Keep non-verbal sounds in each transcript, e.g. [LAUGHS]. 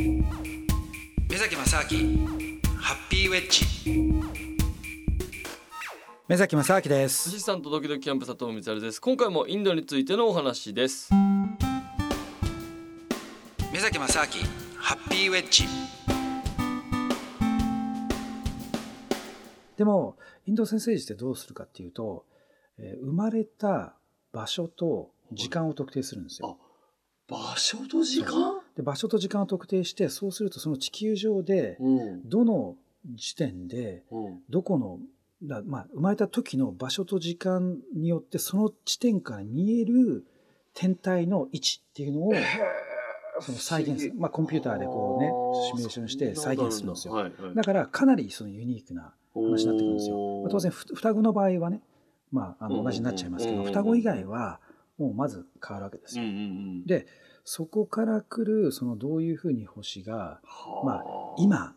目崎正明ハッピーウェッジ。目崎正明です。アシスタントドキドキキャンプ佐藤光です。今回もインドについてのお話です。目崎正明ハッピーウェッジ。でもインド先生児ってどうするかっていうと、えー生まれた場所と時間を特定するんですよ。場所と時間？で場所と時間を特定してそうするとその地球上でうん。どの時点でうん。どこのだまあ、生まれた時の場所と時間によってその地点から見える天体の位置っていうのをその再現する、まあ、コンピューターでこうねシミュレーションして再現するんですよ。はいはい。だからかなりそのユニークな話になってくるんですよ。まあ、当然ふ双子の場合はね、まあ、あの同じになっちゃいますけど双子以外はもうまず変わるわけですよ。でそこから来るそのどういうふうに星がはまあ今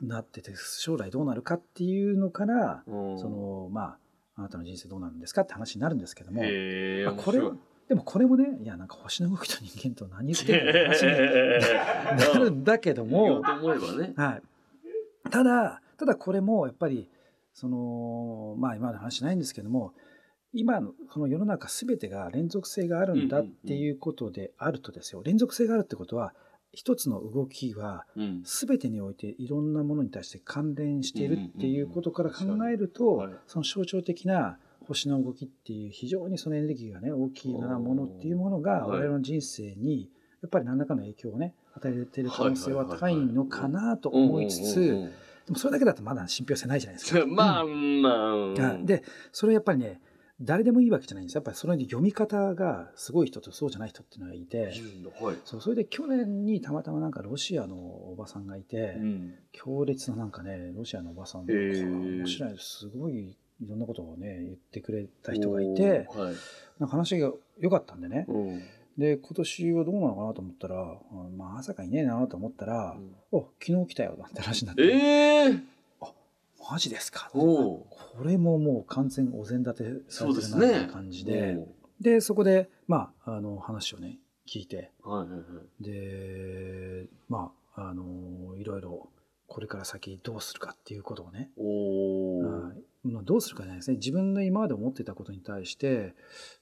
なってて将来どうなるかっていうのからうん。そのまああなたの人生どうなるんですかって話になるんですけども、まあ、これはでもこれもねいやなんか星の動きと人間と何言ってんのって話になるんだけども。[LAUGHS] ね。はい、ただただこれもやっぱりそのまあ今の話じゃないんですけども今のこの世の中全てが連続性があるんだっていうことであるとですよ。連続性があるってことは一つの動きはうん。全てにおいていろんなものに対して関連しているっていうことから考えると、はい。その象徴的な星の動きっていう非常にそのエネルギーがね大きいなものっていうものがはい。我々の人生にやっぱり何らかの影響をね与えている可能性は高いのかなと思いつつでもそれだけだとまだ信憑性ないじゃないですか。[LAUGHS] まあうん。まあでそれやっぱりね誰でもいいわけじゃないんですやっぱりそれで読み方がすごい人とそうじゃない人っていうのがいて。はいそうそれで去年にたまたまなんかロシアのおばさんがいて、うん。強烈ななんかねロシアのおばさんへー面白いですすごいいろんなことをね言ってくれた人がいてはい。なんか話が良かったんでね。うん。で今年はどうなのかなと思ったらあまあまさかいねえなと思ったら「お昨日来たよ」なんて話になって。ええ「マジですか?」これももう完全お膳立てされてるなってね感じで。でそこでまああの話をね聞いて。はいはいはい。でまああのいろいろこれから先どうするかっていうことをね。おどうするかじゃないですね。自分の今まで思ってたことに対して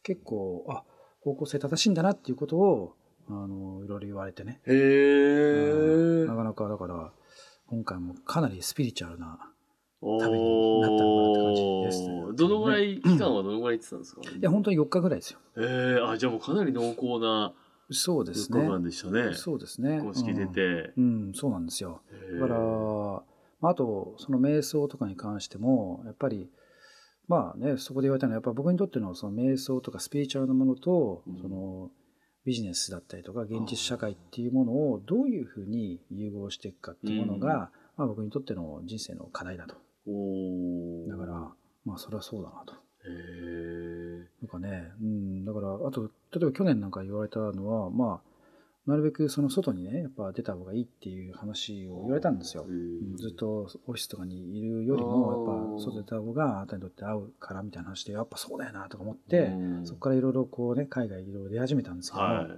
結構あ方向性正しいんだなっていうことをあのいろいろ言われてね、へなかなかだから今回もかなりスピリチュアルな旅になったのかなって感じです。ねどのぐらい期間はどのぐらい行ってたんですか？いや本当に4日ぐらいですよ。ええあじゃあもうかなり濃厚なそうですね。4日間でしたね。そうですね。公式出て。うん、うんそうなんですよ。だから、まあ、あとその瞑想とかに関してもやっぱりまあねそこで言われたのはやっぱ僕にとってのその瞑想とかスピリチュアルなものと、うん。そのビジネスだったりとか現実社会っていうものをどういうふうに融合していくかっていうものが、まあ、僕にとっての人生の課題だとだからまあそれはそうだなと。へえなんかね、うん、だからあと例えば去年なんか言われたのはまあなるべくその外にねやっぱ出た方がいいっていう話を言われたんですよ。うんずっとオフィスとかにいるよりもやっぱ外出た方があなたにとって合うからみたいな話でやっぱそうだよなとか思って、そこからいろいろこうね海外いろいろ出始めたんですけども、は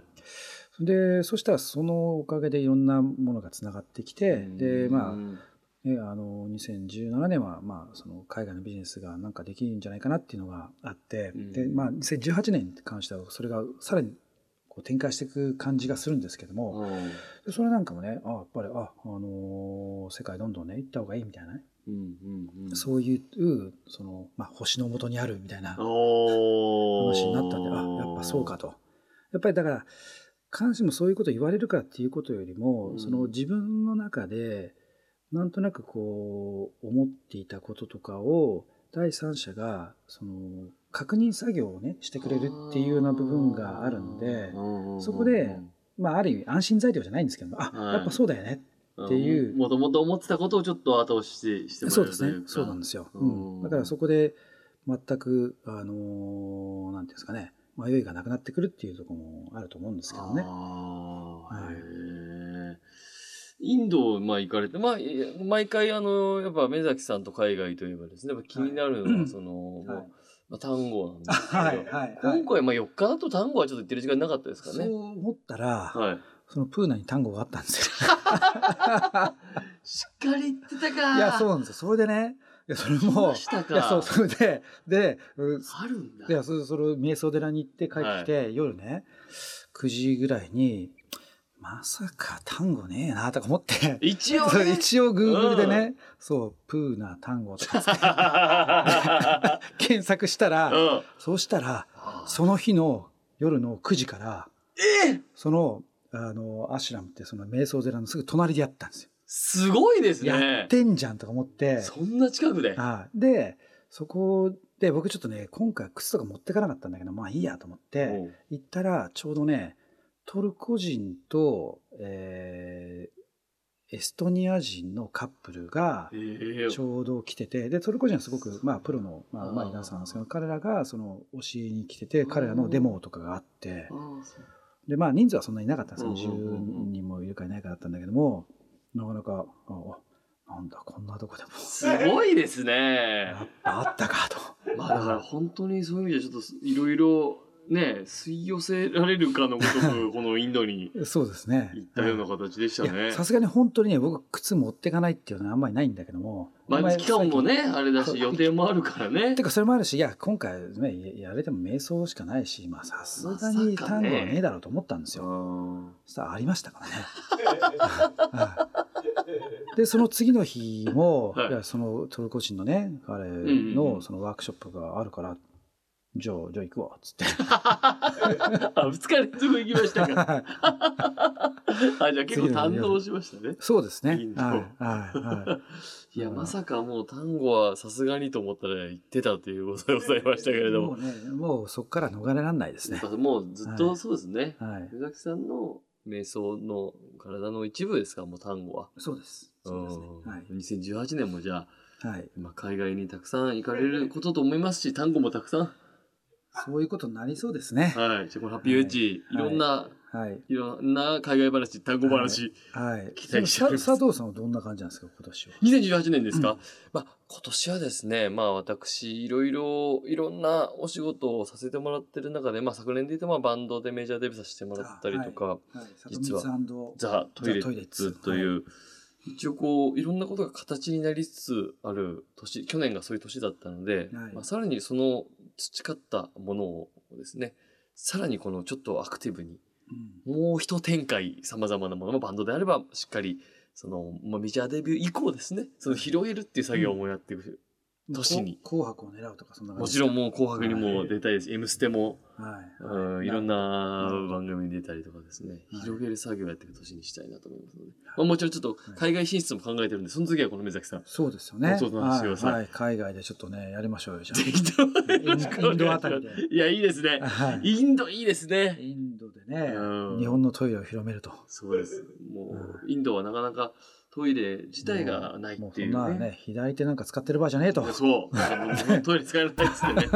い。でそしたらそのおかげでいろんなものがつながってきて、でまあうんね、あの2017年は、まあ、その海外のビジネスがなんかできるんじゃないかなっていうのがあって、うん。でまあ、2018年に関してはそれがさらにこう展開していく感じがするんですけども、うん。でそれなんかもねあやっぱりあ、あのー世界どんどんね行った方がいいみたいなね、うんうんうん。そういうその、まあ、星の元にあるみたいなお話になったんであやっぱそうかと。やっぱりだから必ずしもそういうことを言われるかっていうことよりも、うん。その自分の中でなんとなくこう思っていたこととかを第三者がその確認作業をねしてくれるっていうような部分があるんで、そこでまあある意味安心材料じゃないんですけどあ、はい。やっぱそうだよねっていうもともと思ってたことをちょっと後押ししてもらそうですねそうなんですよ、ううん。ん、だからそこで全くあのなんていうんですかね迷いがなくなってくるっていうところもあると思うんですけどね。はいインド、まあ、行かれて、まあ、毎回、あの、やっぱ、目崎さんと海外といえばですね、やっぱ気になるのは、はいその、はいまあ、単語なんですけど、はいはいはい今回、まあ、4日だと単語はちょっと言ってる時間なかったですかそうね。思ったら、はい。そのプーナに単語があったんですよ。[LAUGHS] しっかり言ってたか。いや、そうなんですよ。それでね、いや、それ来も。いや、そう、それで、で、うあるんだ。いや、それ、それ、瞑想寺に行って帰ってきて、夜ね、9時ぐらいに、まさか単語ねえな、とか思って、一応ね。[LAUGHS] 一応 Google でね、そう、プーナ単語とかつって [LAUGHS] 検索したら、うん。そうしたら、その日の夜の9時から、えその、あの、アシュラムってその瞑想寺のすぐ隣でやったんですよ。すごいですやねっ。てんじゃんとか思って、そんな近くで。はいで、そこで僕ちょっとね、今回靴とか持ってかなかったんだけど、まあいいやと思って、うん行ったらちょうどね、トルコ人と、えーエストニア人のカップルがええちょうど来てて、で、トルコ人はすごく、まあプロの、まあ、まあ皆さんなんですけど、彼らがその教えに来てて、彼らのデモとかがあってで、まあ人数はそんなにいなかったんですよ。うんうんうんうん10人もいるかいないかだったんだけども、なかなか、ああなんだ、こんなとこでも。すごいですねや。っぱあったかと。まあだから本当にそういう意味ではちょっといろいろね、吸い寄せられるかのごとく、[LAUGHS] このインドにそうですね。行ったような形でしたね。さすがに本当にね、僕、靴持ってかないっていうのはあんまりないんだけども。まあ期間もね、あれだし、予定もあるからね [LAUGHS] て。か、それもあるし、いや、今回ね、やれても瞑想しかないし、まあ、さすがに単語はねえだろうと思ったんですうよ。んそしたらありましたからね。[LAUGHS] はいで、その次の日も、はいいやそのトルコ人のね、彼のそのワークショップがあるから、じゃあ、じゃあ行くわ、つって。[LAUGHS] あ、二日連続行きましたか。は [LAUGHS] いあ、じゃあ結構堪能しましたね。そうですねい、はい、はい。いや、まさかもう単語はさすがにと思ったら言ってたということでございましたけれども。[LAUGHS] もうね、もうそこから逃れられないですね。もうずっとそうですね。はい。湯崎さんの瞑想の体の一部ですか、もう単語は。そうです。そうですね。うんはい。2018年もじゃあ、はい。まあ、海外にたくさん行かれることと思いますし、単語もたくさん。そういうことになりそうですね。はい。じゃあこのハッピーウェッジ、いろんな、はい。いろんな海外話、単語話、はい。期待しておりますさ佐藤さんはどんな感じなんですか、今年は？2018年ですか、うんまあ、今年はですね、まあ私、いろいろ、いろんなお仕事をさせてもらってる中で、まあ昨年で言うとまあバンドでメジャーデビューさせてもらったりとか、はい。実はザ・トイレザトイレッッツツという、一応こう、いろんなことが形になりつつある年、去年がそういう年だったので、はいまあ、さらにその培ったものをですね、さらにこのちょっとアクティブに、うんもう一展開、様々なものもバンドであれば、しっかり、その、まあ、メジャーデビュー以降ですね、その広げるっていう作業もやっていく。年に紅白を狙うとか、そんな感もじちろんもう紅白にも出たいです。M ステも、はい。うん、いろんなうん番組に出たりとかですね、はい広げる作業をやっていく年にしたいなと思いますので、まあ、もちろんちょっと海外進出も考えてるんで、その次はこの目崎さん。そうですよね。はいはい。海外でちょっとね、やりましょうよ、じゃぜひともインドあたりでいや、いいですねあ。。はい。インドいいですね。インドでねうん、日本のトイレを広めると。そうです。もう、インドはなかなかトイレ自体がないっていうね。そんなね、左手なんか使ってる場合じゃねえと。そう。トイレ使えないっつってね。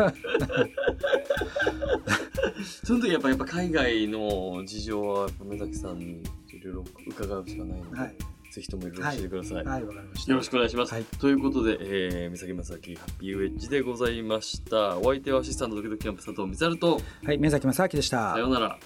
その時やっぱやっぱ海外の事情は目崎さんにいろいろ伺うしかないので、はい。ぜひともいろいろ教えてください。はい、わかりました。よろしくお願いします。はいということで、えー、三崎正明ハッピーウェッジでございました。お相手はアシスタントドキドキキャンプ佐藤光と、はい、宮崎正明でしたさ。ようなら。